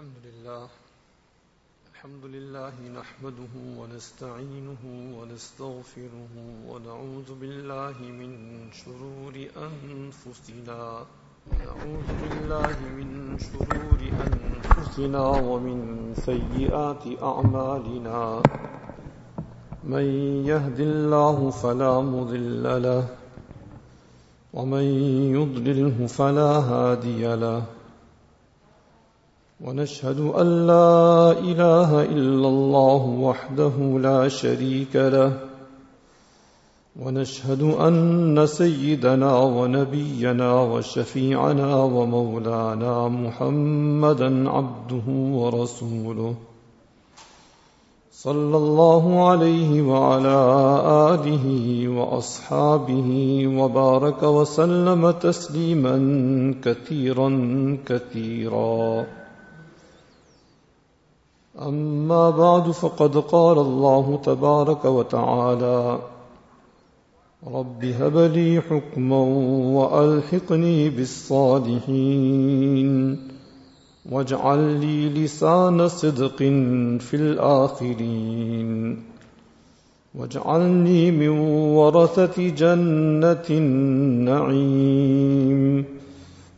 الحمد لله. الحمد لله نحمده ونستعينه ونستغفره ونعوذ بالله من شرور أنفسنا. ونعوذ بالله من شرور أنفسنا ومن سيئات أعمالنا. من يهد الله فلا مضل له ومن يضلله فلا هادي له. ونشهد أن لا إله إلا الله وحده لا شريك له. ونشهد أن سيدنا ونبينا وشفيعنا ومولانا محمدا عبده ورسوله. صلى الله عليه وعلى آله وأصحابه وبارك وسلم تسليما كثيرا كثيرا. أما بعد فقد قال الله تبارك وتعالى رب هب لي حكما وألحقني بالصالحين واجعل لي لسان صدق في الآخرين واجعلني من ورثة جنة النعيم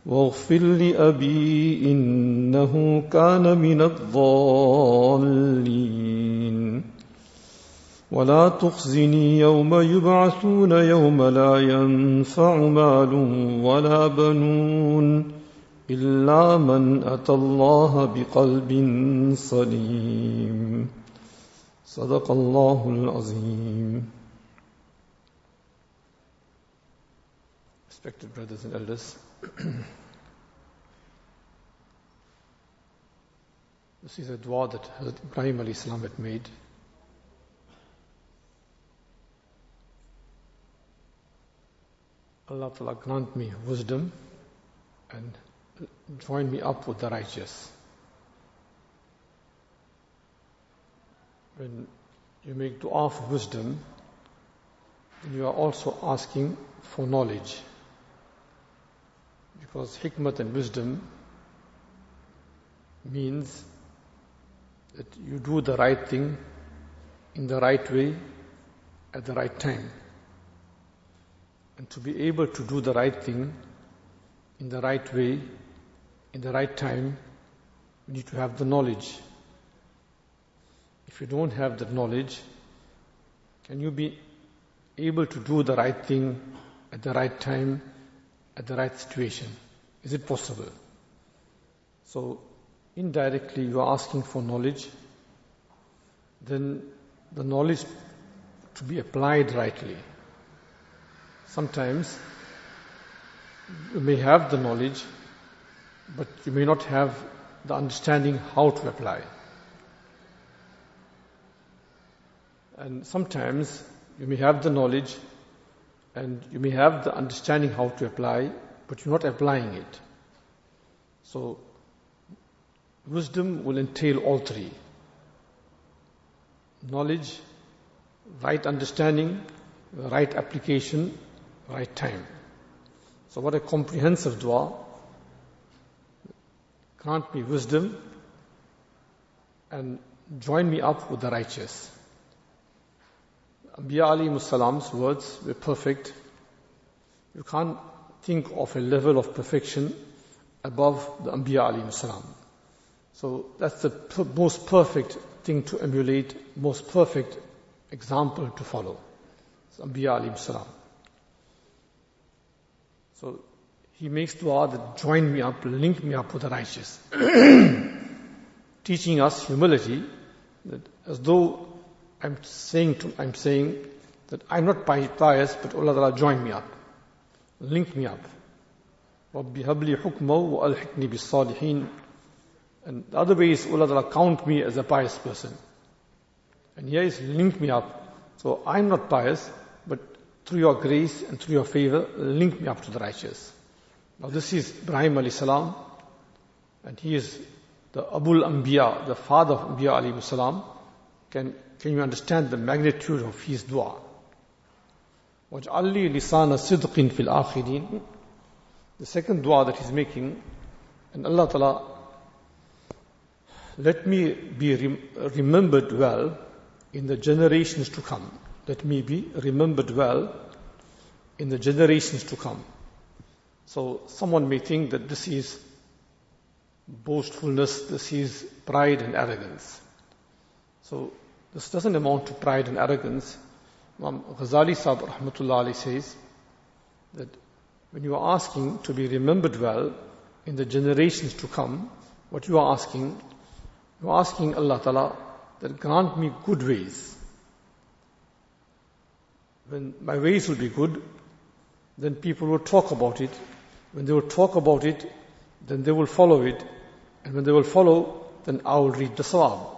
واغفر لأبي إنه كان من الضالين. ولا تخزني يوم يبعثون يوم لا ينفع مال ولا بنون إلا من أتى الله بقلب سليم. صدق الله العظيم. Respected brothers and elders, this is a dua that Hazrat Ibrahim alayhi salam had made. Allah Ta'ala grant me wisdom and join me up with the righteous. When you make dua for wisdom, you are also asking for knowledge. Because hikmat and wisdom means that you do the right thing in the right way at the right time. And to be able to do the right thing in the right way, in the right time, we need to have the knowledge. If you don't have the knowledge, can you be able to do the right thing at the right time, at the right situation? Is it possible? So, indirectly you are asking for knowledge, then the knowledge to be applied rightly. Sometimes you may have the knowledge, but you may not have the understanding how to apply. And sometimes you may have the knowledge and you may have the understanding how to apply, but you're not applying it. So, wisdom will entail all three. Knowledge, right understanding, right application, right time. So what a comprehensive dua. Grant me wisdom and join me up with the righteous. Anbiya salam's words were perfect. You can't think of a level of perfection above the Anbiya salam. So that's the most perfect thing to emulate, most perfect example to follow. It's alayhi salam. So he makes dua that join me up, link me up with the righteous. Teaching us humility, that as though I'm saying to, I'm saying that I'm not pious, but Allah Ta'ala join me up. Link me up. رَبِّ هَبْلِي حُكْمًا وَأَلْحِقْنِي بِالصَّالِحِينَ And the other way is Allah Ta'ala count me as a pious person. And here is link me up. So I'm not pious, but through your grace and through your favor, link me up to the righteous. Now this is Ibrahim alayhi salam, and he is the Abul Anbiya, the father of Anbiya alayhi salam. Can, can you understand the magnitude of his dua? وَاجْعَلْ لِي لِسَانَ صِدْقٍ فِي الْآخِرِينَ The second dua that he's making, and Allah Ta'ala let me be rem- remembered well in the generations to come. Let me be remembered well in the generations to come. So someone may think that this is boastfulness, this is pride and arrogance. So this doesn't amount to pride and arrogance. Imam Ghazali Sahib Rahmatullah says that when you are asking to be remembered well in the generations to come, what you are asking, you are asking Allah Ta'ala that grant me good ways. When my ways will be good, then people will talk about it. When they will talk about it, then they will follow it. And when they will follow, then I will read the sawab.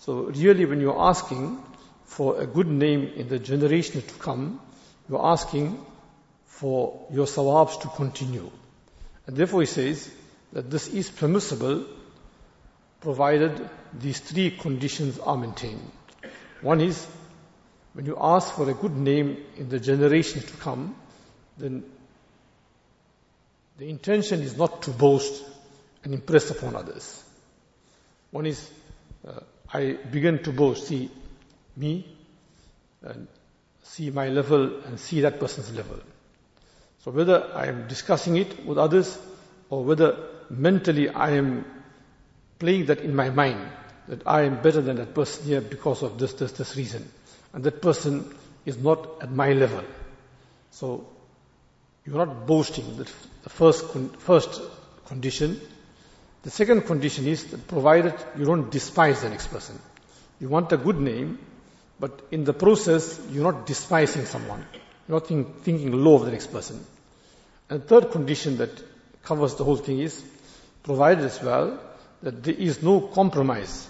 So really when you're asking for a good name in the generation to come, you're asking for your sawabs to continue. And therefore he says that this is permissible provided these three conditions are maintained. One is when you ask for a good name in the generation to come, then the intention is not to boast and impress upon others. One is, uh, I begin to boast, see me, and see my level and see that person's level. So whether I am discussing it with others or whether mentally I am playing that in my mind, that I am better than that person here because of this, this, this reason. And that person is not at my level. So you're not boasting. The first, first condition. The second condition is that provided you don't despise the next person. You want a good name, but in the process, you're not despising someone. You're not think, thinking low of the next person. And the third condition that covers the whole thing is provided as well that there is no compromise.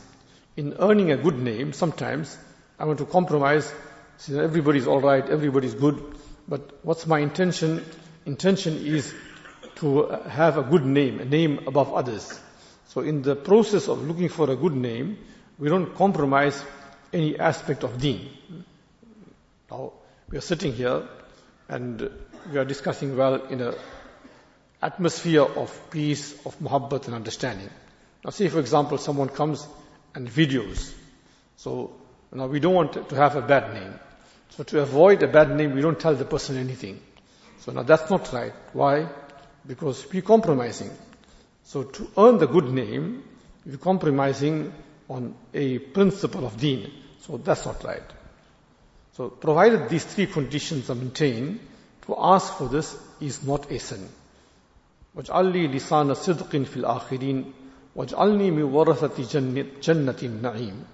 In earning a good name, sometimes I want to compromise, say everybody's alright, everybody's good, but what's my intention? Intention is to have a good name, a name above others. So in the process of looking for a good name, we don't compromise any aspect of deen. Now, we are sitting here and we are discussing well in an atmosphere of peace, of muhabbat and understanding. Now say for example someone comes and videos. So now we don't want to have a bad name. So to avoid a bad name, we don't tell the person anything. So now that's not right. Why? Because we're compromising. So to earn the good name, we're compromising on a principle of deen. So that's not right. So provided these three conditions are maintained, to ask for this is not a sin. واجعل لي لسان صدق في الآخرين واجعلني من ورثة جنة النعيم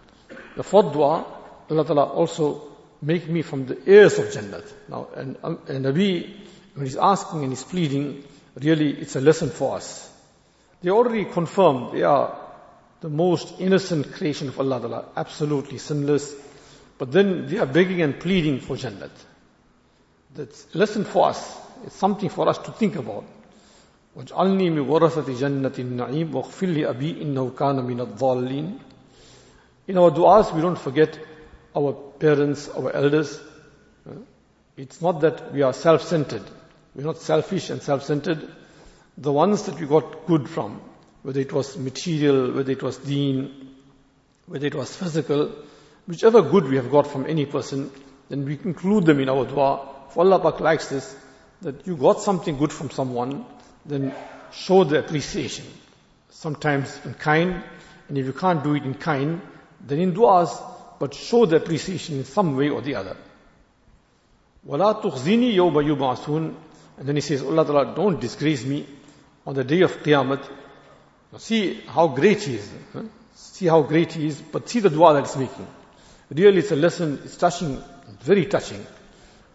The fourth dua, Allah Ta'ala also make me from the heirs of Jannat. Now, and, um, and Nabi, when he's asking and he's pleading, really it's a lesson for us. They already confirmed they are the most innocent creation of Allah Ta'ala, absolutely sinless. But then they are begging and pleading for Jannat. That's a lesson for us. It's something for us to think about. واجعلني من ورثة جنة النعيم واغفر لي أبي إنه كان من الضالين In our du'as, we don't forget our parents, our elders. It's not that we are self-centered. We're not selfish and self-centered. The ones that we got good from, whether it was material, whether it was deen, whether it was physical, whichever good we have got from any person, then we include them in our dua. If Allah Pak likes this, that you got something good from someone, then show the appreciation. Sometimes in kind, and if you can't do it in kind, then in du'as, but show the appreciation in some way or the other. وَلَا تُخْزِنِي يَوْمَ يُبْعَثُونَ And then he says, Allah Ta'ala, don't disgrace me on the day of Qiyamah. See how great he is. See how great he is, but see the dua that he's making. Really it's a lesson, it's touching, very touching.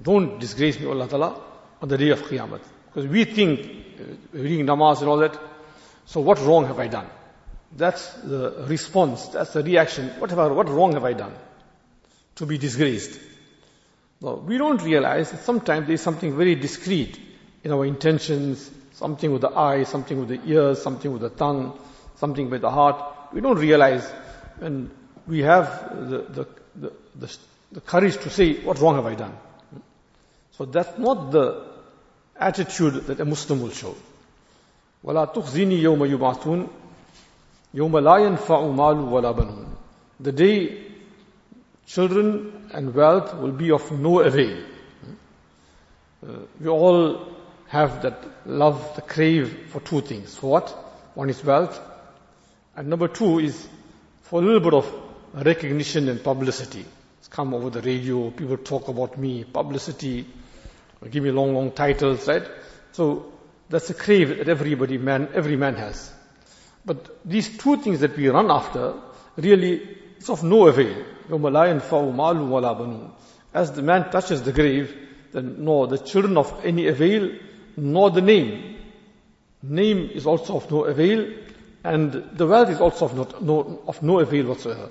Don't disgrace me, Allah Ta'ala, on the day of Qiyamah. Because we think, uh, reading namaz and all that, so what wrong have I done? That's the response, that's the reaction. What, have I, what wrong have I done? To be disgraced. Now, we don't realize that sometimes there is something very discreet in our intentions, something with the eye, something with the ears, something with the tongue, something with the heart. We don't realize and we have the, the, the, the, the courage to say, what wrong have I done? So that's not the attitude that a Muslim will show. وَلَا تُخْزِنِي يَوْمَ يُبْعَثُونَ يَوْمَ لَا يَنْفَعُ مَالُ وَلَا بَنُونَ The day children and wealth will be of no avail. Uh, we all have that love, the crave for two things. For what? One is wealth, and number two is for a little bit of recognition and publicity. It's come over the radio, people talk about me, publicity, give me long, long titles, right? So that's a crave that everybody man, every man has. But these two things that we run after, really, it's of no avail. As the man touches the grave, then no, the children of any avail, nor the name. Name is also of no avail, and the wealth is also of, not, no, of no avail whatsoever.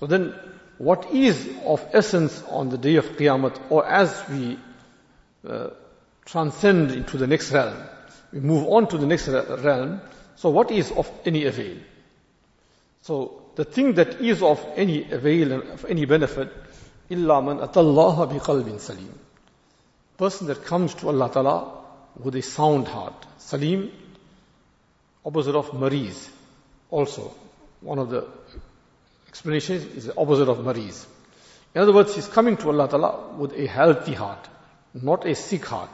So then, what is of essence on the day of Qiyamah, or as we uh, transcend into the next realm, we move on to the next realm, so what is of any avail? So the thing that is of any avail and of any benefit, illa man atallaha biqalbin salim. Person that comes to Allah Ta'ala with a sound heart. Salim, opposite of mariz. Also, one of the explanations is the opposite of mariz. In other words, he's coming to Allah Ta'ala with a healthy heart, not a sick heart.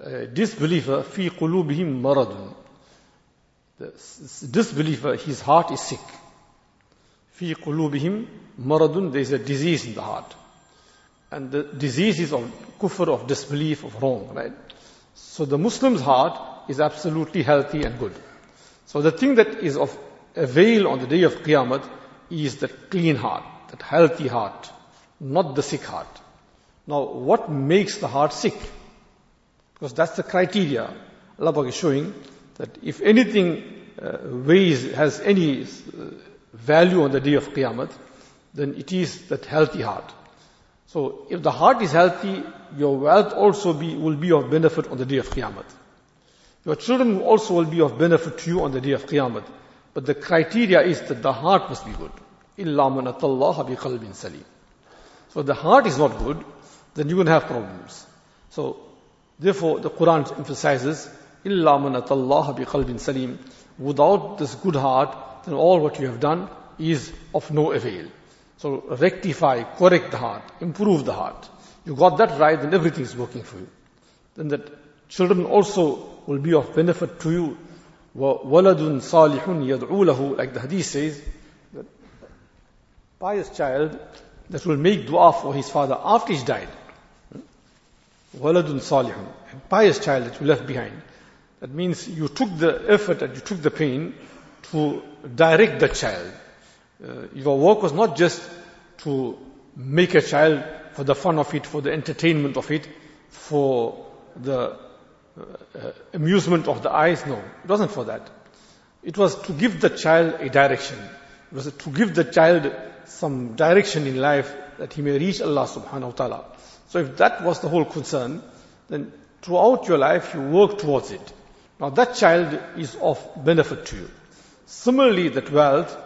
A disbeliever, fi qulubihim maradun. The disbeliever, his heart is sick. Fi qulubihim maradun, there is a disease in the heart. And the disease is of kufr, of disbelief, of wrong, right? So the Muslim's heart is absolutely healthy and good. So the thing that is of avail on the day of Qiyamah is that clean heart, that healthy heart, not the sick heart. Now, what makes the heart sick? Because that's the criteria. Allah is showing that if anything uh, weighs, has any uh, value on the day of Qiyamah, then it is that healthy heart. So if the heart is healthy, your wealth also be, will be of benefit on the day of Qiyamah. Your children also will be of benefit to you on the day of Qiyamah. But the criteria is that the heart must be good. إِلَّا مَنَ اللَّهَ بِقَلْبٍ سَلِيمٍ So the heart is not good, then you will have problems. So, therefore the Quran emphasizes, إِلَّا مَنَ اللَّهَ بِقَلْبٍ سَلِيمٍ Without this good heart, then all what you have done is of no avail. So rectify, correct the heart, improve the heart. You got that right, then everything is working for you. Then that children also will be of benefit to you. وَوَلَدٌ صَالِحٌ يَدْعُو لَهُ Like the hadith says, that pious child that will make dua for his father after he's died. وَلَدٌ صَالِحٌ Pious child that you left behind. That means you took the effort and you took the pain to direct the child uh, your work was not just to make a child for the fun of it, for the entertainment of it, for the uh, amusement of the eyes. No, it wasn't for that. It was to give the child a direction. It was to give the child some direction in life that he may reach Allah subhanahu wa ta'ala. So if that was the whole concern, then throughout your life you work towards it. Now that child is of benefit to you. Similarly, that wealth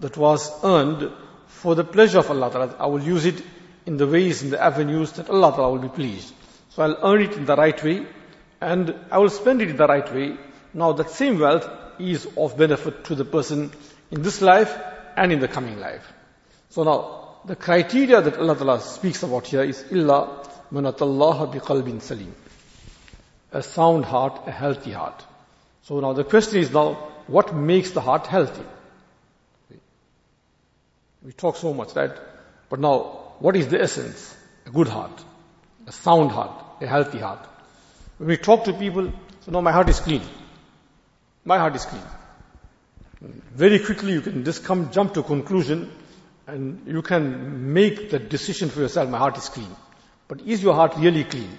that was earned for the pleasure of Allah Ta'ala. I will use it in the ways, in the avenues that Allah Ta'ala will be pleased. So I'll earn it in the right way and I will spend it in the right way. Now that same wealth is of benefit to the person in this life and in the coming life. So now, the criteria that Allah Ta'ala speaks about here is illa manatallaha biqalbin salim. A sound heart, a healthy heart. So now the question is now, what makes the heart healthy? We talk so much, right? But now, what is the essence? A good heart, a sound heart, a healthy heart. When we talk to people, so now my heart is clean. My heart is clean. Very quickly you can just come, jump to a conclusion and you can make the decision for yourself, my heart is clean. But is your heart really clean?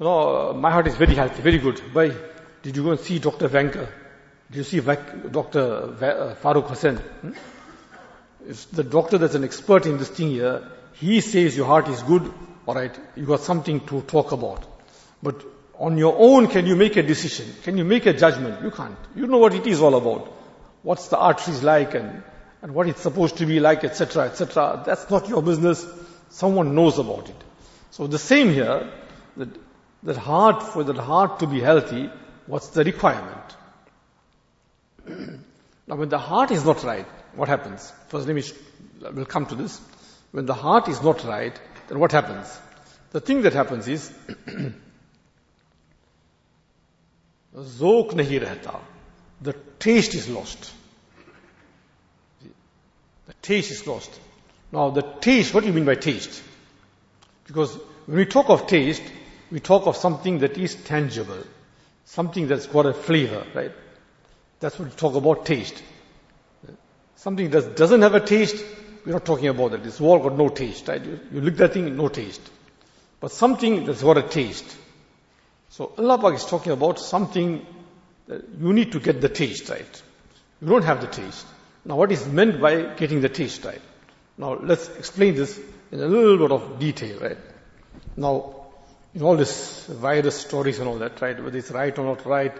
No, my heart is very healthy, very good. Why? Did you go and see Dr. Vanker? Do you see Dr. Uh, Farooq Hussain? Hmm? the doctor that's an expert in this thing here, he says your heart is good, alright, you got something to talk about. But on your own, can you make a decision? Can you make a judgment? You can't. You know what it is all about. What's the arteries like and, and what it's supposed to be like, etc., etc. That's not your business. Someone knows about it. So the same here, that, that heart, for that heart to be healthy, what's the requirement? Now when the heart is not right, what happens? First let me, we'll come to this. When the heart is not right, then what happens? The thing that happens is, nahi rehta. The taste is lost. The taste is lost. Now the taste, what do you mean by taste? Because when we talk of taste, we talk of something that is tangible. Something that's got a flavor, right? That's what we talk about taste. Something that doesn't have a taste, we're not talking about that. It's all got no taste, right? You, you look at that thing, no taste. But something that's got a taste. So Allah Pak is talking about something that you need to get the taste right. You don't have the taste. Now what is meant by getting the taste right? Now let's explain this in a little bit of detail, right? Now, in all this virus stories and all that, right? Whether it's right or not right,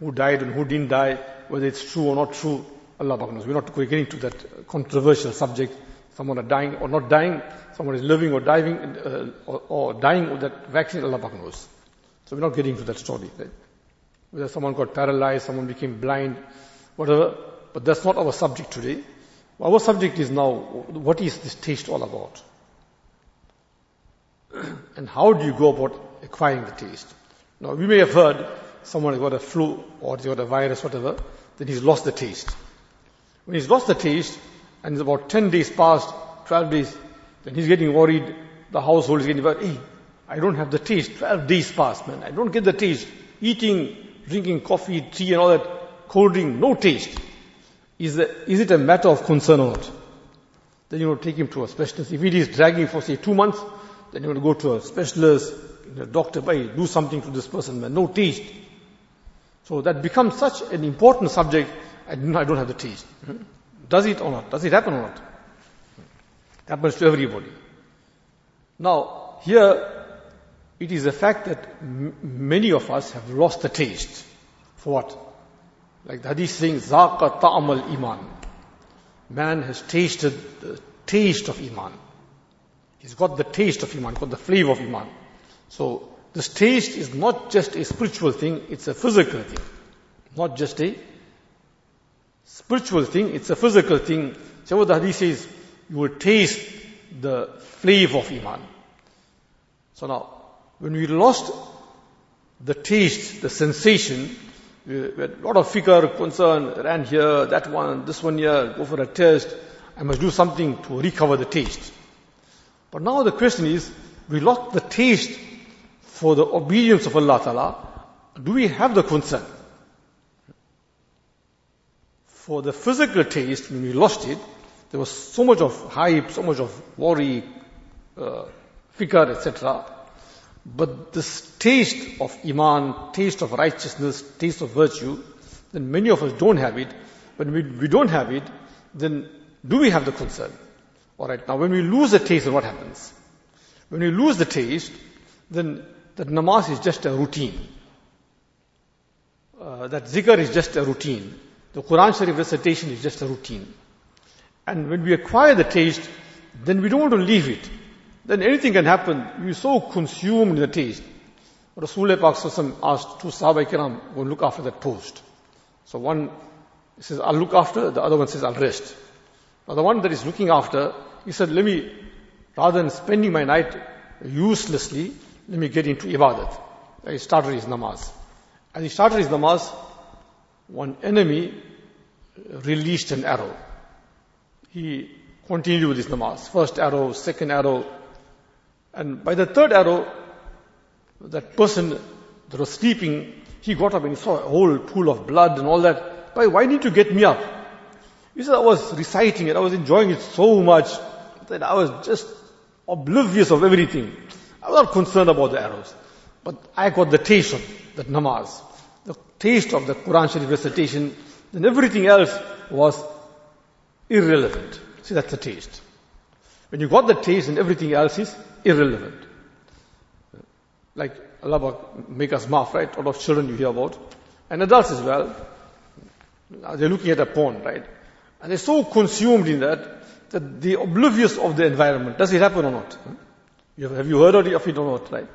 who died and who didn't die, whether it's true or not true, Allah knows. We're not getting to that controversial subject. Someone is dying or not dying, someone is living or dying, uh, or, or, dying with that vaccine, Allah knows. So we're not getting to that story. Right? Whether someone got paralyzed, someone became blind, whatever. But that's not our subject today. Our subject is now, what is this taste all about? and how do you go about acquiring the taste? Now, we may have heard someone has got a flu or he's got a virus, whatever, then he's lost the taste. When he's lost the taste, and it's about 10 days past, 12 days, then he's getting worried, the household is getting worried, hey, I don't have the taste, 12 days past, man, I don't get the taste. Eating, drinking coffee, tea and all that, cold drink, no taste. Is, the, is it a matter of concern or not? Then you know, take him to a specialist. If it is dragging for say two months, then you want to go to a specialist, a doctor, by do something to this person, man. No taste. So that becomes such an important subject, I don't have the taste. Does it or not? Does it happen or not? It happens to everybody. Now, here, it is a fact that m- many of us have lost the taste. For what? Like the hadith saying, Zaqa ta'amal iman. Man has tasted the taste of iman. He's got the taste of Iman, got the flavor of Iman. So, this taste is not just a spiritual thing, it's a physical thing. Not just a spiritual thing, it's a physical thing. So what the hadith says, you will taste the flavor of Iman. So now, when we lost the taste, the sensation, we had a lot of fikr, concern, ran here, that one, this one here, go for a test, I must do something to recover the taste. But now the question is, we lost the taste for the obedience of Allah Ta'ala. Do we have the concern? For the physical taste, when we lost it, there was so much of hype, so much of worry, uh, etc. But this taste of iman, taste of righteousness, taste of virtue, then many of us don't have it. When we, we don't have it, then do we have the concern? Alright, now when we lose the taste, then what happens? When we lose the taste, then that namaz is just a routine. Uh, that zikr is just a routine. The Quran Sharif recitation is just a routine. And when we acquire the taste, then we don't want to leave it. Then anything can happen. We're so consumed in the taste. Rasulullah Pak asked two Sahaba Kiram, go look after that post. So one says, I'll look after, the other one says, I'll rest. Now the one that is looking after, he said, let me, rather than spending my night uselessly, let me get into ibadat. He started his namaz. As he started his namaz, one enemy released an arrow. He continued with his namaz. First arrow, second arrow, and by the third arrow, that person that was sleeping, he got up and he saw a whole pool of blood and all that. Why, why did you get me up? He said, I was reciting it, I was enjoying it so much that I was just oblivious of everything. I was not concerned about the arrows. But I got the taste of that namaz, taste of the Quran Sharif recitation, then everything else was irrelevant. See, that's the taste. When you got the taste and everything else is irrelevant. Like Allah make us maaf, right? A lot of children you hear about. And adults as well. They're looking at a porn, right? And they're so consumed in that, that they're oblivious of the environment. Does it happen or not? Have you heard of it or not, right?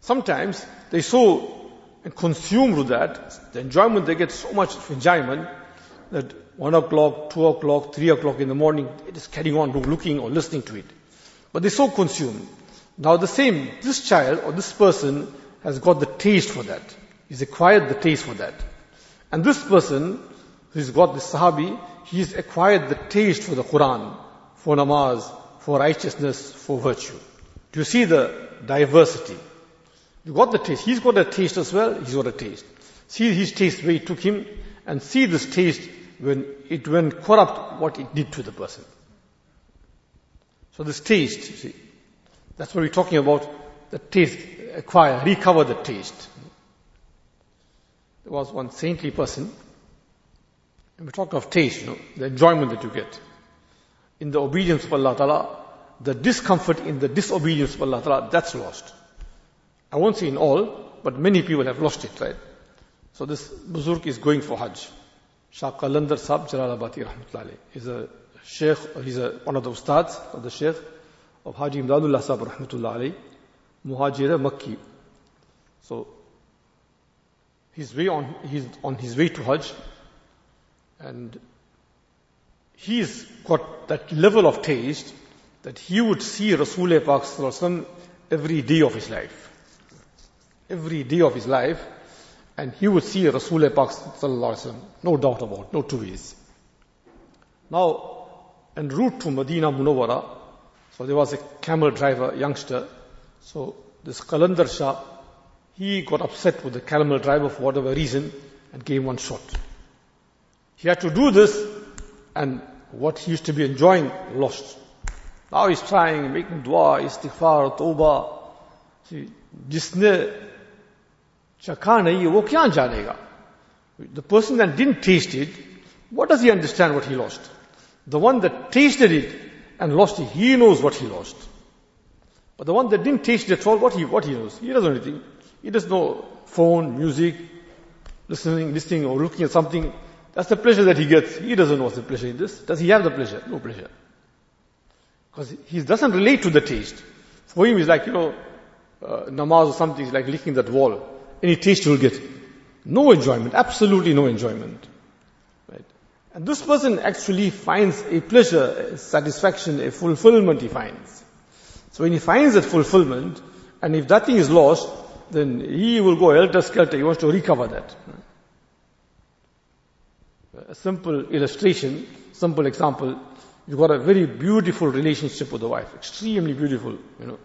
Sometimes they're so consumed with that, the enjoyment, they get so much enjoyment, that one o'clock, two o'clock, three o'clock in the morning, it is carrying on looking or listening to it. But they're so consumed. Now the same, this child or this person has got the taste for that. He's acquired the taste for that. And this person who's got the Sahabi, he's acquired the taste for the Quran, for namaz, for righteousness, for virtue. Do you see the diversity? You got the taste. He's got a taste as well. He's got a taste. See his taste where it took him and see this taste when it went corrupt what it did to the person. So this taste, you see, that's what we're talking about. The taste, acquire, recover the taste. There was one saintly person, and we talk of taste, you know, the enjoyment that you get. In the obedience of Allah Ta'ala, the discomfort in the disobedience of Allah Ta'ala, that's lost. I won't say in all, but many people have lost it, right? So this Buzurg is going for Hajj. Shah Qalandar Sahib Jalalabadi Rahmatullahi is a sheikh, he's a, one of the ustads of the sheikh of Haji Imdadullah Sahib Rahmatullahi, Muhajir Makki. So he's way on, he's on his way to Hajj and he's got that level of taste that he would see Rasulullah every day of his life every day of his life, and he would see Rasul Pak no doubt about, no two ways. Now, en route to Medina Munawara, so there was a camel driver, youngster, so this Kalandar Shah, he got upset with the camel driver for whatever reason and gave one shot. He had to do this, and what he used to be enjoying lost. Now he's trying, making dua, istighfar, tawbah. See, you? The person that didn't taste it, what does he understand what he lost? The one that tasted it and lost it, he knows what he lost. But the one that didn't taste it at all, what he, what he knows? He doesn't know anything. He doesn't know phone, music, listening, listening or looking at something. That's the pleasure that he gets. He doesn't know what's the pleasure in this. Does he have the pleasure? No pleasure. Because he doesn't relate to the taste. For him, it's like, you know, uh, namaz or something, it's like licking that wall any taste you will get. No enjoyment, absolutely no enjoyment. Right? And this person actually finds a pleasure, a satisfaction, a fulfillment he finds. So when he finds that fulfillment, and if that thing is lost, then he will go helter-skelter, he wants to recover that. A simple illustration, simple example, you've got a very beautiful relationship with the wife, extremely beautiful, you know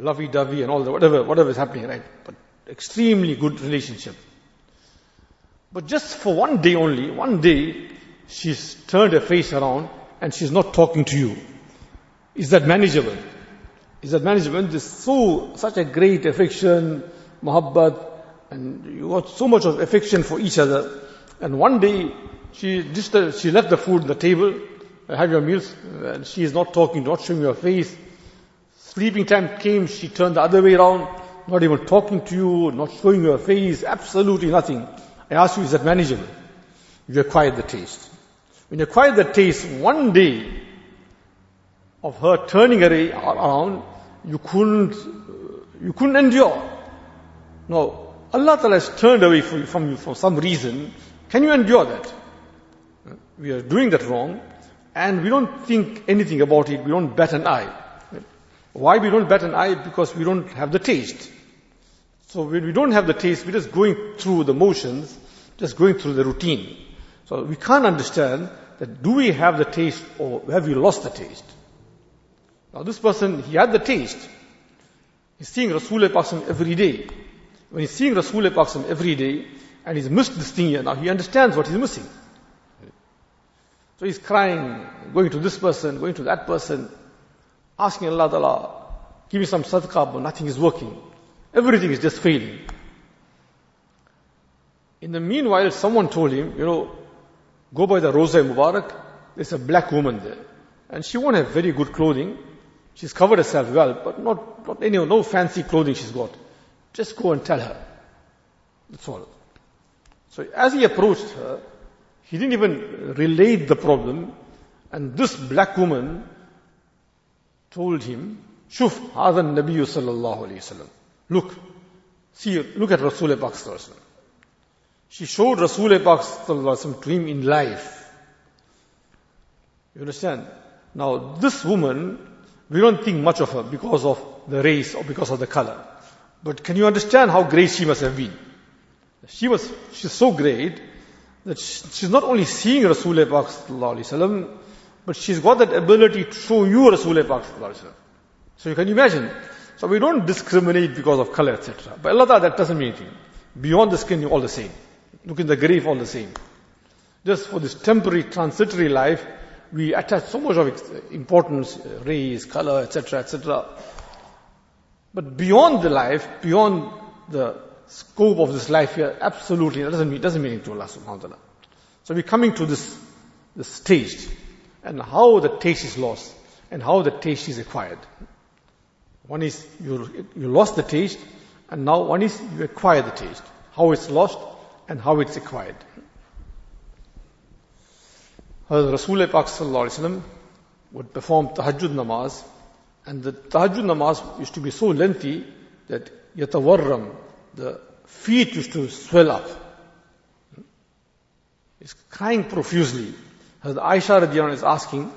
lovey-dovey and all the whatever, whatever is happening, right? But extremely good relationship. But just for one day only, one day, she's turned her face around and she's not talking to you. Is that manageable? Is that manageable? There's so, such a great affection, muhabbat, and you got so much of affection for each other. And one day, she just, uh, she left the food on the table, have your meals, and she is not talking, not showing your face. Sleeping time came, she turned the other way around, not even talking to you, not showing your face, absolutely nothing. I ask you, is that manageable? You acquired the taste. When you acquired the taste, one day of her turning away around, you couldn't, you couldn't endure. No, Allah Ta'ala has turned away from you for some reason. Can you endure that? We are doing that wrong, and we don't think anything about it, we don't bat an eye. Why we don't bat an eye? Because we don't have the taste. So when we don't have the taste, we're just going through the motions, just going through the routine. So we can't understand that do we have the taste or have we lost the taste? Now this person, he had the taste. He's seeing Rasulullah Pakam every day. When he's seeing Rasulullah Pakam every day, and he's missed this thing here, now he understands what he's missing. So he's crying, going to this person, going to that person, asking Allah Ta'ala, give me some sadaqah, but nothing is working. Everything is just failing. In the meanwhile, someone told him, you know, go by the Rosa Mubarak, there's a black woman there. And she won't have very good clothing. She's covered herself well, but not, not any, no fancy clothing she's got. Just go and tell her. That's all. So as he approached her, he didn't even relate the problem. And this black woman told him, Shuf, Hadan Nabi sallallahu alayhi wasallam. Look, see, look at Rasul Pak sallallahu She showed Rasul Pak sallallahu to him in life. You understand? Now, this woman, we don't think much of her because of the race or because of the color. But can you understand how great she must have been? She was, she's so great that she, she's not only seeing Rasul Pak sallallahu alayhi wasallam, but she's got that ability to show you Rasulullah So you can imagine. So we don't discriminate because of color, etc. But Allah that doesn't mean anything. Beyond the skin, you're all the same. Look in the grave, all the same. Just for this temporary, transitory life, we attach so much of importance, uh, race, color, etc., etc. But beyond the life, beyond the scope of this life here, absolutely, that doesn't mean, doesn't mean anything to Allah subhanahu wa ta'ala. So we're coming to this, this stage, and how the taste is lost, and how the taste is acquired. One is you, you lost the taste, and now one is you acquire the taste. How it's lost, and how it's acquired. Rasul Pak would perform tahajjud namaz, and the tahajjud namaz used to be so lengthy that yatawarram, the feet used to swell up. He's crying profusely. Hazrat Aisha radiallahu is asking,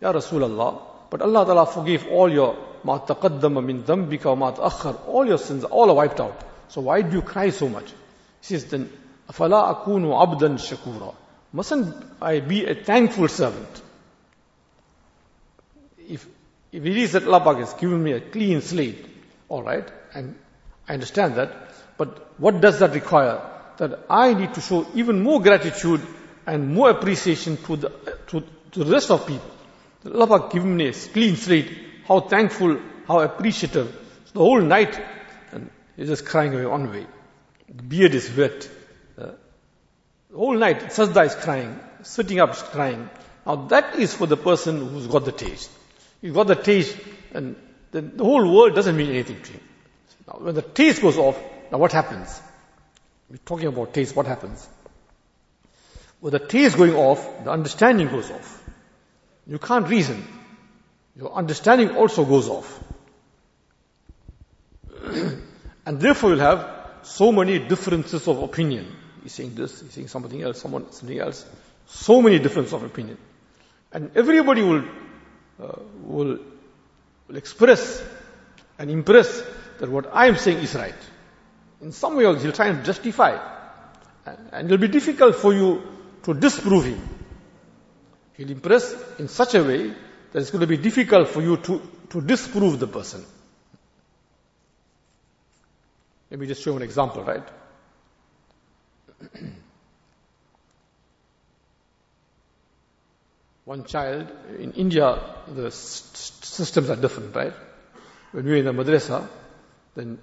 Ya Rasulullah, but Allah Ta'ala forgave all your ma taqaddama min dhanbika wa ma all your sins, all are wiped out. So why do you cry so much? He says, then, afala akunu abdan shakura. Mustn't I be a thankful servant? If, if it is that Allah has given me a clean slate, alright, and I understand that, but what does that require? That I need to show even more gratitude and more appreciation to the, to, to the rest of people. The has given a clean slate, how thankful, how appreciative. So the whole night, and he's just crying away one way. The beard is wet. Uh, the whole night, Sajda is crying, sitting up is crying. Now that is for the person who's got the taste. He's got the taste and the, the whole world doesn't mean anything to him. Now when the taste goes off, now what happens? We're talking about taste, what happens? With the taste going off, the understanding goes off. You can't reason. Your understanding also goes off. and therefore you'll have so many differences of opinion. He's saying this, he's saying something else, someone something else. So many differences of opinion. And everybody will, uh, will, will express and impress that what I am saying is right. In some way, he'll try and justify. And it'll be difficult for you to disprove him. He'll impress in such a way that it's going to be difficult for you to, to disprove the person. Let me just show you an example, right? One child, in India, the systems are different, right? When you're in the madrasa, then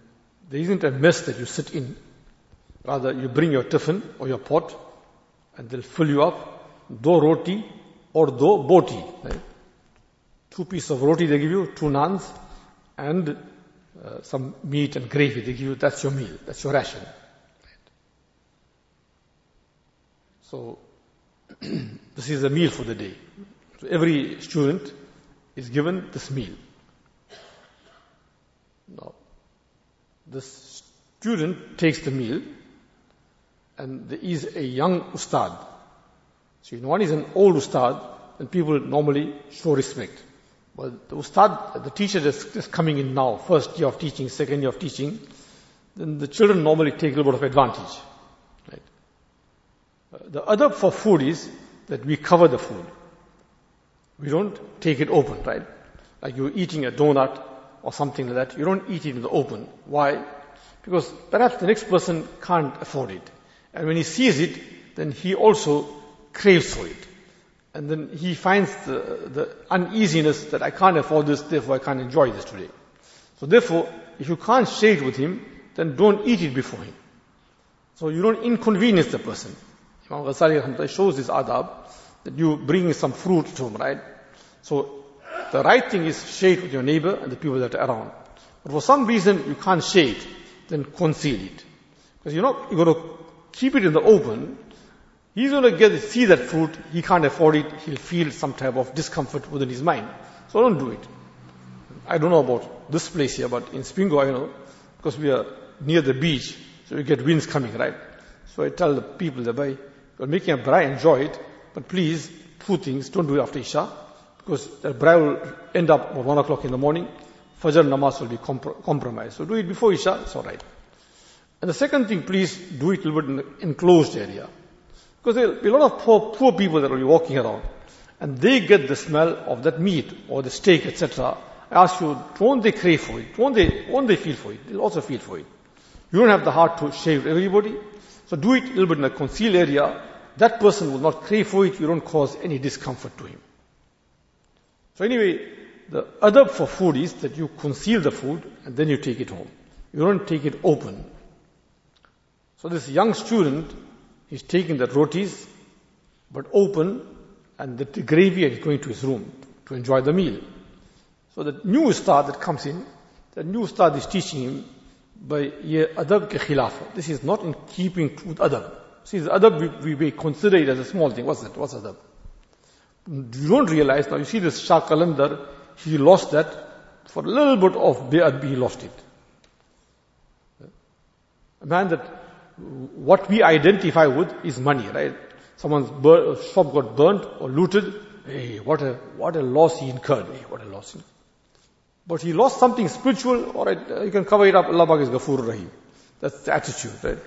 there isn't a mess that you sit in. Rather, you bring your tiffin or your pot, and they'll fill you up, do roti or do boti. Right? Two pieces of roti they give you, two naans, and uh, some meat and gravy they give you. That's your meal. That's your ration. So, this is a meal for the day. So every student is given this meal. Now, the student takes the meal and there is a young ustad. So one is an old ustad and people normally show respect. But the ustad, the teacher is just coming in now, first year of teaching, second year of teaching, then the children normally take a little bit of advantage. Right? The other for food is that we cover the food. We don't take it open, right? Like you're eating a donut or something like that. You don't eat it in the open. Why? Because perhaps the next person can't afford it. And when he sees it, then he also craves for it. And then he finds the, the uneasiness that I can't afford this, therefore I can't enjoy this today. So therefore, if you can't share it with him, then don't eat it before him. So you don't inconvenience the person. Imam Ghazali shows this adab that you bring some fruit to him, right? So the right thing is share it with your neighbor and the people that are around. But for some reason you can't share it, then conceal it. Because you're not, you're going to keep it in the open. He's going to get, see that fruit, he can't afford it, he'll feel some type of discomfort within his mind. So don't do it. I don't know about this place here, but in Spingo I know, because we are near the beach, so we get winds coming, right? So I tell the people that by you're making a braai, enjoy it, but please, two things, don't do it after Isha, because the braai will end up at one o'clock in the morning. Fajr namaz will be compr- compromised. So do it before Isha, it's alright. And the second thing, please do it a little bit in an enclosed area. Because there will be a lot of poor, poor people that will be walking around. And they get the smell of that meat or the steak, etc. I ask you, won't they crave for it? Won't they, won't they feel for it? They'll also feel for it. You don't have the heart to shave everybody. So do it a little bit in a concealed area. That person will not crave for it. You don't cause any discomfort to him. So anyway, the adab for food is that you conceal the food and then you take it home. You don't take it open. So this young student is taking the rotis, but open, and the, and he's going to his room to enjoy the meal. So the new star that comes in, the new star is teaching him by ye adab ke khilaf. This is not in keeping with adab. See, the adab we, we consider it as a small thing. What's that? What's adab? You don't realize now. You see this Shah Qalandar, he lost that for a little bit of be'adbi, he lost it. A man that what we identify with is money, right? Someone's bur- shop got burnt or looted. Hey, what a, what a loss he incurred. Hey, what a loss. But he lost something spiritual, alright, uh, you can cover it up. Allah is Ghafoor Rahim. That's the attitude, right?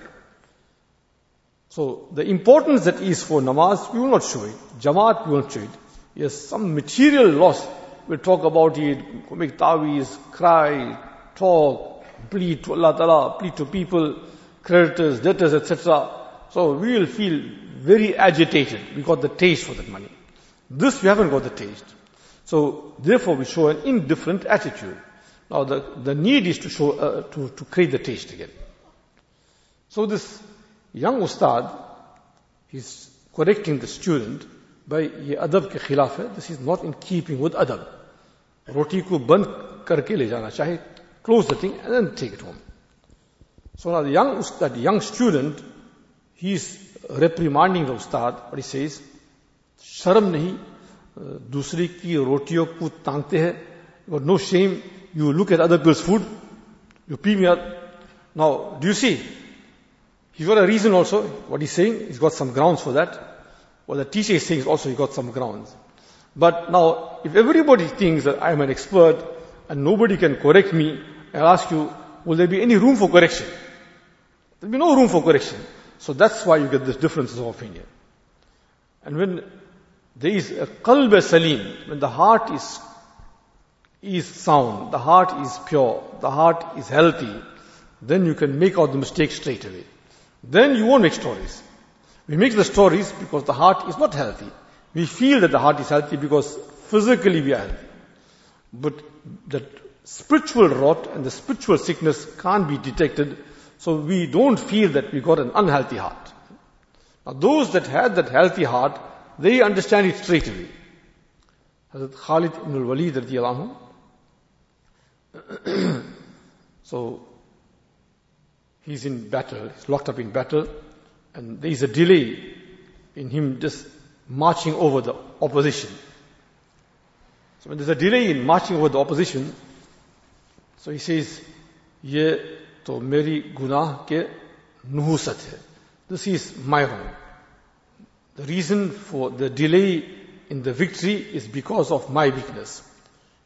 So the importance that is for namaz, we will not show it. Jamaat, we won't show it. Yes, some material loss, we'll talk about it, make tawiz, cry, talk, plead to Allah Ta'ala, plead to people, creditors, debtors, etc. So we will feel very agitated. We got the taste for that money. This we haven't got the taste. So therefore we show an indifferent attitude. Now the, the need is to show, uh, to, to create the taste again. So this young ustad, he's correcting the student by adab ke khilaf is not in keeping with adab. Roti ko band karke le jana chahe. Close the thing and then take it home. So now the young, that young student, he is reprimanding the ustad, but he says, शर्म नहीं दूसरे की रोटियों को तांगते हैं got no shame you look at other people's food you pee me out now do you see he's got a reason also what he's saying he's got some grounds for that what the teacher is saying is also he got some grounds but now if everybody thinks that I'm an expert and nobody can correct me I'll ask you will there be any room for correction There'll be no room for correction. So that's why you get this differences of opinion. And when there is a qalb salim, when the heart is, is sound, the heart is pure, the heart is healthy, then you can make out the mistake straight away. Then you won't make stories. We make the stories because the heart is not healthy. We feel that the heart is healthy because physically we are healthy. But that spiritual rot and the spiritual sickness can't be detected so we don't feel that we got an unhealthy heart. Now those that had that healthy heart, they understand it straight away. Hazrat Khalid ibn al-Walid radiallahu So, he's in battle, he's locked up in battle, and there is a delay in him just marching over the opposition. So when there's a delay in marching over the opposition, so he says, ये तो मेरी गुनाह के nuhusat hai. This is my wrong. The reason for the delay in the victory is because of my weakness.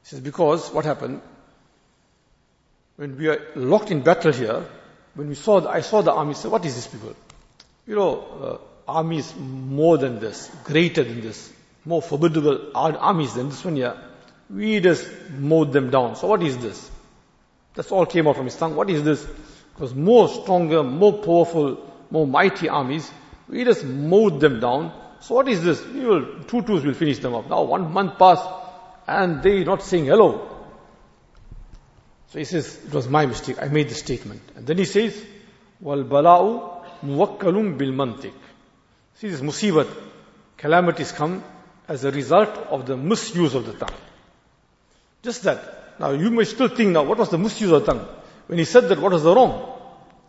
This is because what happened when we are locked in battle here, when we saw, the, I saw the army, said, what is this people? You know, uh, army is more than this, greater than this, more formidable armies than this one here. We just mowed them down. So what is this? That's all came out from his tongue. What is this? Because more stronger, more powerful, more mighty armies, we just mowed them down. So what is this? We will, two twos will finish them up. Now one month passed and they not saying hello. So he says, it was my mistake. I made the statement. And then he says, wal bala'u muwakkalum bil mantik. See this musibat, calamities come as a result of the misuse of the tongue. Just that. Now you may still think now, what was the misuse of the tongue? When he said that, what was the wrong?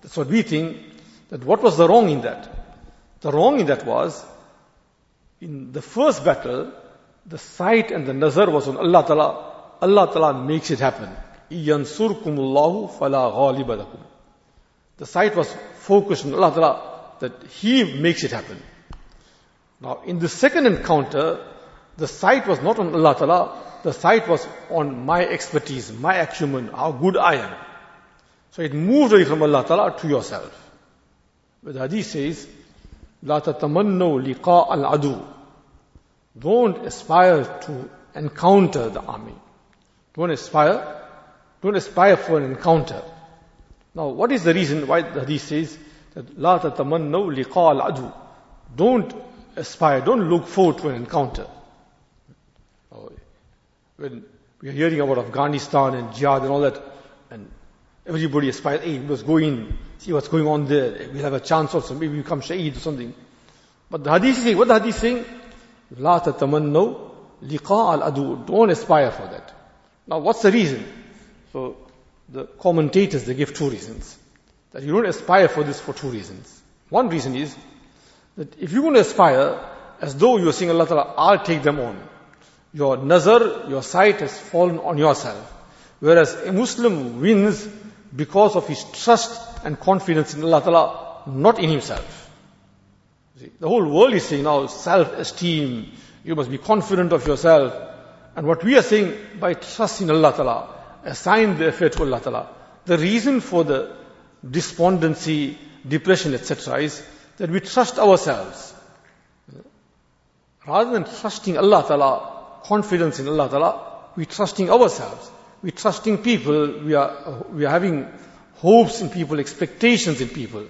That's what we think, that what was the wrong in that? The wrong in that was, in the first battle, the sight and the nazar was on Allah Ta'ala. Allah Ta'ala makes it happen. يَنْصُرْكُمُ اللَّهُ فَلَا غَالِبَ لَكُمْ The sight was focused on Allah Ta'ala. that He makes it happen. Now, in the second encounter, the sight was not on Allah Ta'ala, the sight was on my expertise, my acumen, how good I am. So it moved away from Allah Ta'ala to yourself. But the hadith says, لا تتمنوا لقاء العدو Don't aspire to encounter the army. Don't aspire, don't aspire for an encounter. Now, what is the reason why the hadith says that لا تتمنوا لقاء العدو Don't aspire, don't look forward to an encounter. When we are hearing about Afghanistan and jihad and all that, and everybody aspires, hey, let's go in, see what's going on there, we'll have a chance also, maybe we become shaheed or something. But the hadith is saying, what the hadith is saying? لا تتمنوا لقاء العدو Don't aspire for that. Now what's the reason? So the commentators, they give two reasons. That you don't aspire for this for two reasons. One reason is that if you're going to aspire as though you're saying Allah Ta'ala, I'll take them on. Your nazar, your sight has fallen on yourself. Whereas a Muslim wins because of his trust and confidence in Allah Ta'ala, not in himself. See, the whole world is saying now self-esteem, you must be confident of yourself. And what we are saying, by trusting Allah Ta'ala, assign the affair to Allah Ta'ala. The reason for the despondency, depression, etc. is that we trust ourselves. Rather than trusting Allah Ta'ala, confidence in Allah Ta'ala, we trusting ourselves. We trusting people, we are, we are having hopes in people, expectations in people.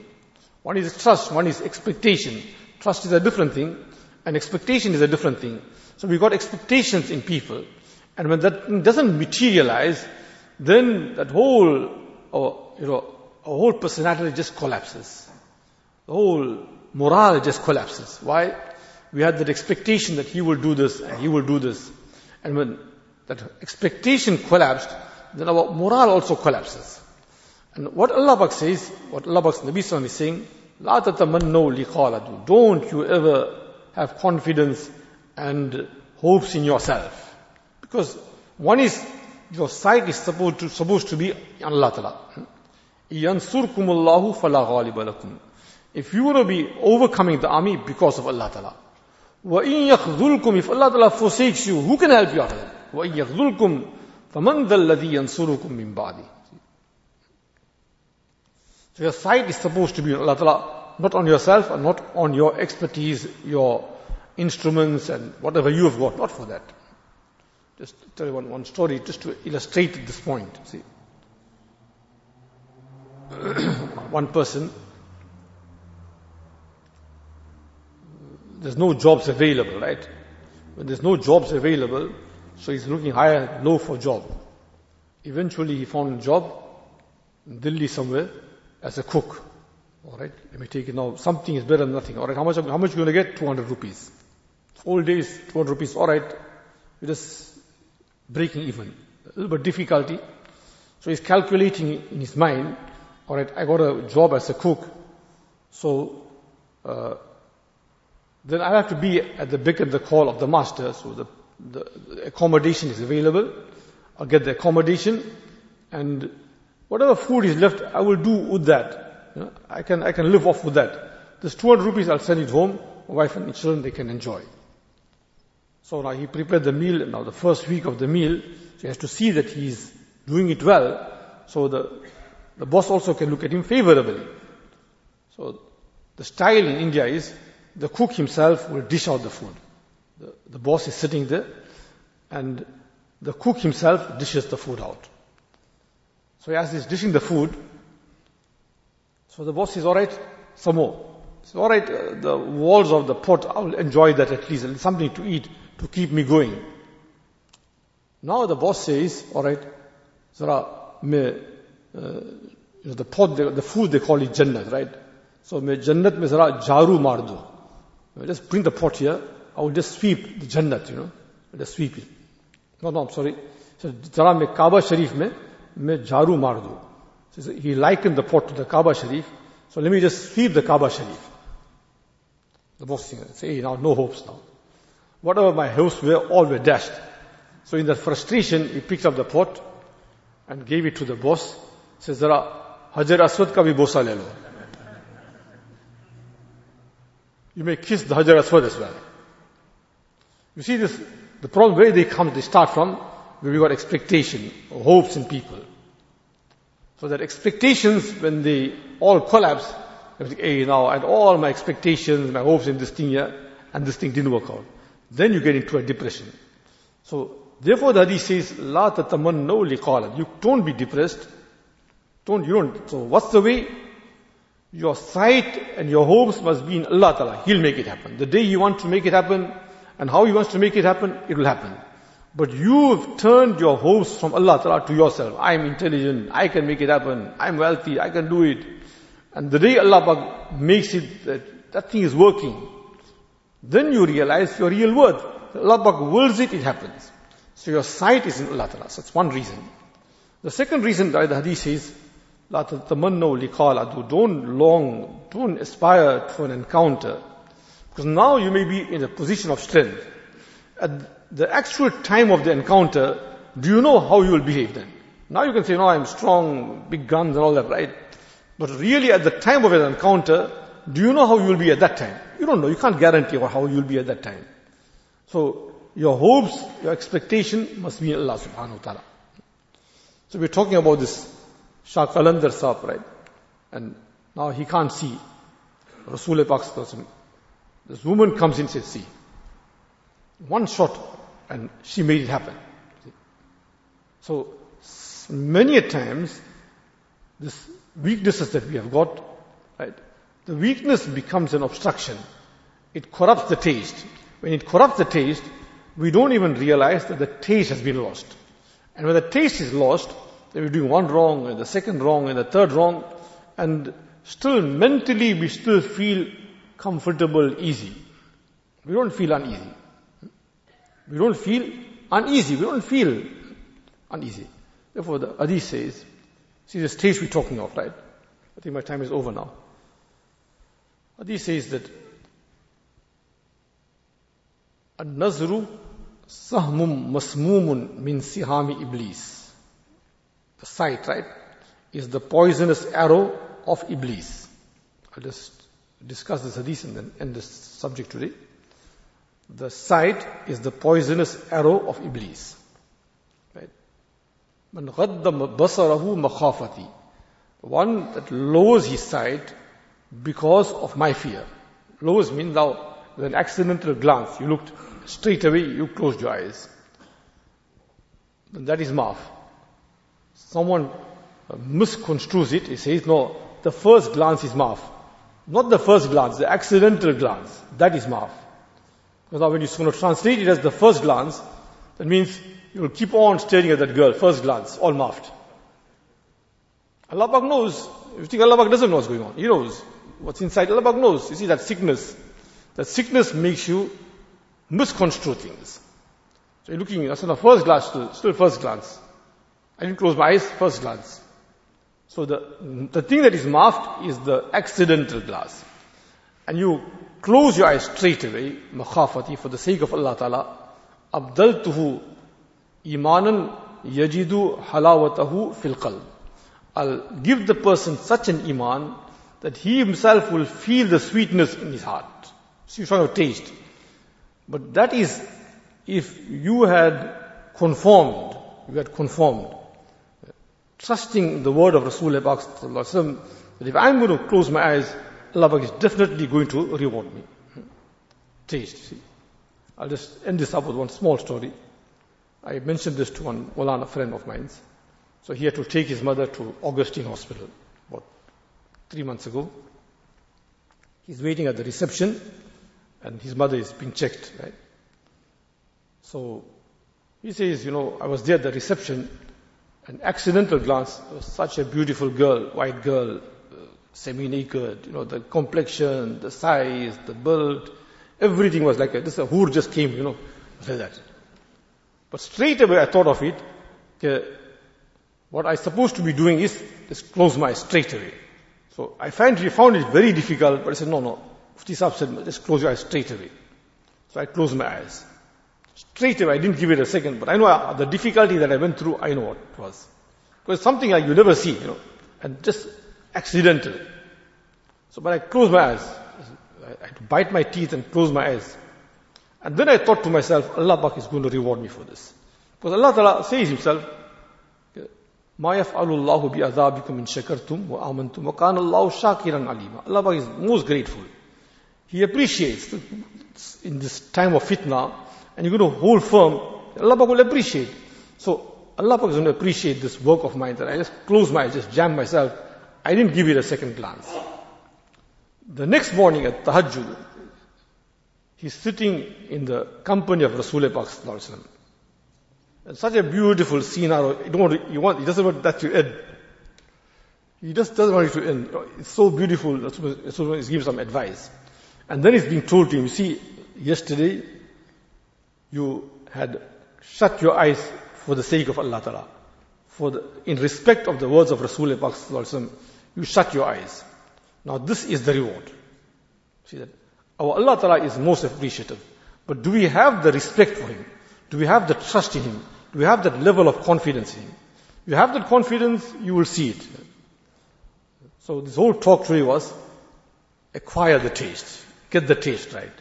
One is trust, one is expectation. Trust is a different thing, and expectation is a different thing. So we got expectations in people, and when that doesn't materialize, then that whole, or, you know, our whole personality just collapses. The whole morale just collapses. Why? We had that expectation that he will do this and he will do this. And when that expectation collapsed, then our morale also collapses. And what Allah Bak says, what Allah Bak's Nabi Sallam is saying, لا تتمنوا لقاء Don't you ever have confidence and hopes in yourself. Because one is your sight is supposed to, supposed to be Allah Ta'ala. يَنْصُرْكُمُ اللَّهُ فَلَا غَالِبَ لَكُمْ If you want to be overcoming the army because of Allah Ta'ala. وَإِن يَخْذُلْكُمْ If Allah Ta'ala forsakes you, who can help you out of that? وَإِن يَخْذُلْكُمْ فَمَنْ ذَا الَّذِي يَنْصُرُكُمْ مِنْ بَعْدِ So your sight is supposed to be on Allah Ta'ala, not on yourself and not on your expertise, your instruments and whatever you have got, not for that. Just tell you one, one story just to illustrate this point. See, one person, there's no jobs available, right? When there's no jobs available, so he's looking higher, low for job. Eventually he found a job in Delhi somewhere as a cook. Alright, let me take it now. Something is better than nothing. Alright, how much, how much are you going to get? 200 rupees. All days, 200 rupees. Alright, you just breaking even. A little bit difficulty. So he's calculating in his mind, alright, I got a job as a cook, so uh, then I have to be at the beck and the call of the master, so the, the, accommodation is available. I'll get the accommodation, and whatever food is left, I will do with that. You know, I can I can live off with that. This 200 rupees, I'll send it home. My wife and children, they can enjoy. So now he prepared the meal, now the first week of the meal, he has to see that he's doing it well, so the, the boss also can look at him favorably. So the style in India is, the cook himself will dish out the food. The, the boss is sitting there, and the cook himself dishes the food out. So as he's dishing the food, so the boss says, alright, some more. So alright, uh, the walls of the pot, I'll enjoy that at least, something to eat to keep me going. Now the boss says, alright, Zara, me, uh, the pot, the, the, food they call it Jannat, right? So me Jannat me zara jaru mardu. Just bring the pot here, I will just sweep the Jannat, you know. Just sweep it. No, no, I'm sorry. So zara me Kaaba Sharif me, me jaru mardu. So he likened the pot to the Kaaba Sharif. So let me just sweep the Kaaba Sharif. The boss says, hey, now no hopes now. Whatever my hopes were, all were dashed. So in that frustration, he picked up the pot and gave it to the boss. Says, Zara, Hajar Aswad ka bhi bosa le lo. You may kiss the Hajar Aswad as well. You see this, the problem where they come, they start from, where we got expectation, hopes in people. So that expectations, when they all collapse, think, hey, now I had all my expectations, my hopes in this thing here, and this thing didn't work out. Then you get into a depression. So, therefore the hadith says, La tatamannu liqala. You don't be depressed. Don't, you don't. So what's the way? Your sight and your hopes must be in Allah Ta'ala. He'll make it happen. The day you want to make it happen, and how He wants to make it happen, it will happen. But you've turned your hopes from Allah Ta'ala to yourself. I'm intelligent, I can make it happen, I'm wealthy, I can do it. And the day Allah makes it, that, that thing is working, then you realize your real worth. Allah wills it, it happens. So your sight is in Allah Ta'ala. So that's one reason. The second reason that the hadith says, لا تتمنوا لقاء العدو don't long don't aspire for an encounter because now you may be in a position of strength at the actual time of the encounter do you know how you will behave then now you can say no i'm strong big guns and all that right but really at the time of an encounter do you know how you will be at that time you don't know you can't guarantee how you will be at that time so your hopes your expectation must be in allah subhanahu wa ta'ala so we're talking about this Shah Qalandar Saab, right? And now he can't see. Rasul Pak This woman comes in and says, see. One shot and she made it happen. So, many a times, this weaknesses that we have got, right? The weakness becomes an obstruction. It corrupts the taste. When it corrupts the taste, we don't even realize that the taste has been lost. And when the taste is lost, we're doing one wrong and the second wrong and the third wrong and still mentally we still feel comfortable, easy. We don't feel uneasy. We don't feel uneasy. We don't feel uneasy. Therefore the hadith says, see the stage we're talking of, right? I think my time is over now. hadith says that النظر سهم مسموم من سهام إبليس the sight, right, is the poisonous arrow of Iblis. I'll just discuss this hadith and then end this subject today. The sight is the poisonous arrow of Iblis. Right? One that lowers his sight because of my fear. Lowers means now, with an accidental glance, you looked straight away, you closed your eyes. And that is maaf someone misconstrues it, he says, no, the first glance is maaf. Not the first glance, the accidental glance. That is maaf. Because now when to translate it as the first glance, that means you will keep on staring at that girl, first glance, all maafed. Allah Pak knows. You think Allah Pak doesn't know what's going on. He knows what's inside. Allah Pak knows. You see that sickness. That sickness makes you misconstrue things. So you're looking, that's not the first glance, still, still first glance. I didn't close my eyes, first glance. So the, the thing that is masked is the accidental glance. And you close your eyes straight away, makhafati, for the sake of Allah Ta'ala, abdaltuhu imanan yajidu halawatahu fil qalb. I'll give the person such an iman that he himself will feel the sweetness in his heart. So you're talking about taste. But that is if you had conformed, you had conformed trusting the word of Rasulullah that if I'm going to close my eyes, Allah is definitely going to reward me. Taste, see. I'll just end this up with one small story. I mentioned this to one Molana friend of mine. So he had to take his mother to Augustine Hospital about three months ago. He's waiting at the reception and his mother is being checked, right? So he says, you know, I was there at the reception an accidental glance, such a beautiful girl, white girl, uh, semi-naked, you know, the complexion, the size, the build, everything was like a, this a hoor just came, you know, like that. But straight away I thought of it, okay, what I supposed to be doing is just close my eyes straight away. So I find, found it very difficult, but I said, no, no. Mufti Saab said, just close your eyes straight away. So I closed my eyes. Straight away, I didn't give it a second, but I know uh, the difficulty that I went through, I know what it was. Because something like you never see, you know, and just accidental. So, but I closed my eyes. I had to bite my teeth and close my eyes. And then I thought to myself, Allah Pak is going to reward me for this. Because Allah Ta'ala says himself, ما يفعل الله بعذابكم إن شكرتم وآمنتم وكان الله شاكرا عليما Allah Pak is most grateful. He appreciates in this time of fitna and you're going to hold firm, Allah Pak will appreciate. So Allah Pak is going to appreciate this work of mine that I just close my eyes, just jam myself. I didn't give it a second glance. The next morning at Tahajjud, he's sitting in the company of Rasulullah Pak and such a beautiful scenario. You don't want to, you want, he doesn't want that to end. He just doesn't want it to end. It's so beautiful. Rasulullah is giving some advice. And then he's being told to him, you see, yesterday you had shut your eyes for the sake of Allah Ta'ala. For the, in respect of the words of Rasulullah you shut your eyes. Now this is the reward. See that? Our Allah Ta'ala is most appreciative. But do we have the respect for Him? Do we have the trust in Him? Do we have that level of confidence in Him? If you have that confidence, you will see it. So this whole talk today was acquire the taste. Get the taste right.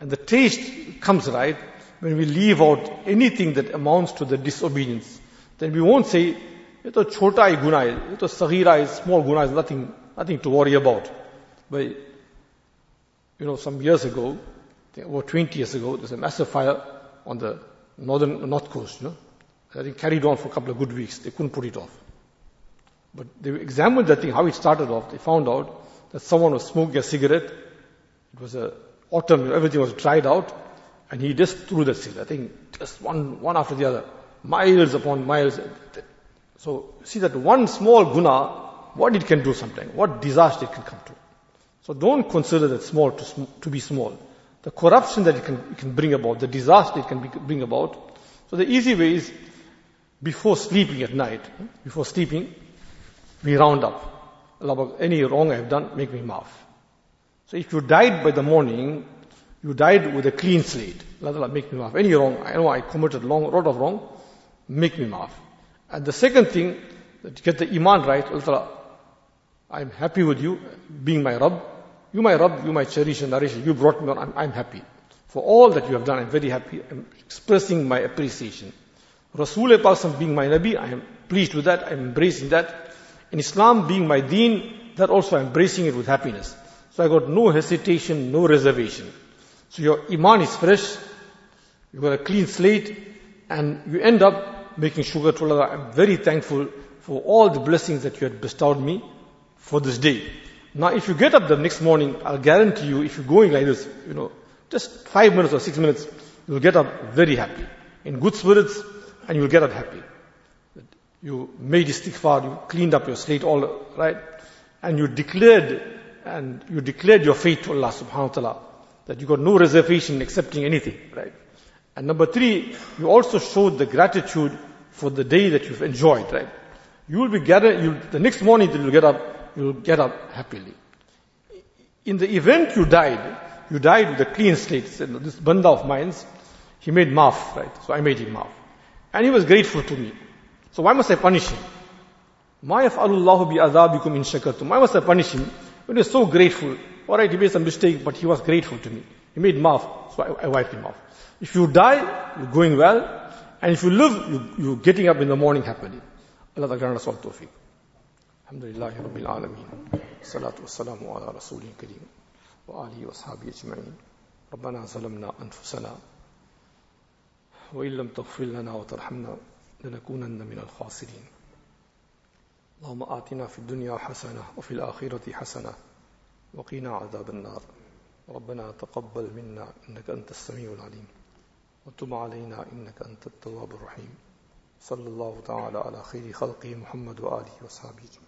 And the taste comes right when we leave out anything that amounts to the disobedience. Then we won't say, it was chota hai guna hai, it was sagira is small guna is nothing, nothing to worry about. But, you know, some years ago, about 20 years ago, there's a massive fire on the northern, north coast, you know. I think carried on for a couple of good weeks. They couldn't put it off. But they examined that thing, how it started off. They found out that someone was smoking a cigarette. It was a autumn, everything was dried out. And he just threw the cigarette. I think just one, one after the other. Miles upon miles. So see that one small guna, what it can do sometimes, what disaster it can come to. So don't consider that small to, to be small. The corruption that it can, it can bring about, the disaster it can be, bring about. So the easy way is before sleeping at night, before sleeping, we round up. Any wrong I have done, make me maaf. So if you died by the morning, you died with a clean slate. Allah make me maaf. Any wrong, I know I committed a lot of wrong, make me maaf. And the second thing, that to get the iman right, Allah I'm happy with you, being my Rabb. You my Rabb, you my cherish and nourish, you brought me on, I'm, I'm happy. For all that you have done, I'm very happy. I'm expressing my appreciation. Rasul person being my Nabi, I am pleased with that, I'm embracing that. In Islam being my deen, that also I'm embracing it with happiness. So I got no hesitation, no reservation. So your iman is fresh, you've got a clean slate, and you end up making shukr to Allah. I'm very thankful for all the blessings that you had bestowed me for this day. Now if you get up the next morning, I'll guarantee you, if you're going like this, you know, just five minutes or six minutes, you'll get up very happy, in good spirits, and you'll get up happy. You made istighfar, you cleaned up your slate all right, and you declared, and you declared your faith to Allah subhanahu wa ta'ala, that you got no reservation accepting anything, right? And number three, you also showed the gratitude for the day that you've enjoyed, right? You will be gathered, you, the next morning that you'll get up, you'll get up happily. In the event you died, you died with a clean slate. This banda of mine, he made maaf, right? So I made him maaf. And he was grateful to me. So why must I punish him? Ma yaf'alullahu bi'adhabikum in shakartum. Why must I punish him? When he was so grateful. Alright, he made some mistake, but he was grateful to me. He made maaf, so I, I wiped him off. If you die, you're going well. And if you live, you, you're getting up in the morning happily. Allah grant us all tawfiq. Alhamdulillah Rabbil Alameen. Salatu wassalamu ala Rasulih Kareem. وآله وأصحابه أجمعين ربنا ظلمنا أنفسنا وإن لم تغفر لنا وترحمنا لنكونن من الخاسرين اللهم آتنا في الدنيا حسنة وفي الآخرة حسنة وقنا عذاب النار. ربنا تقبل منا إنك أنت السميع العليم. وتب علينا إنك أنت التواب الرحيم. صلى الله تعالى على خير خلقه محمد وآله وصحبه.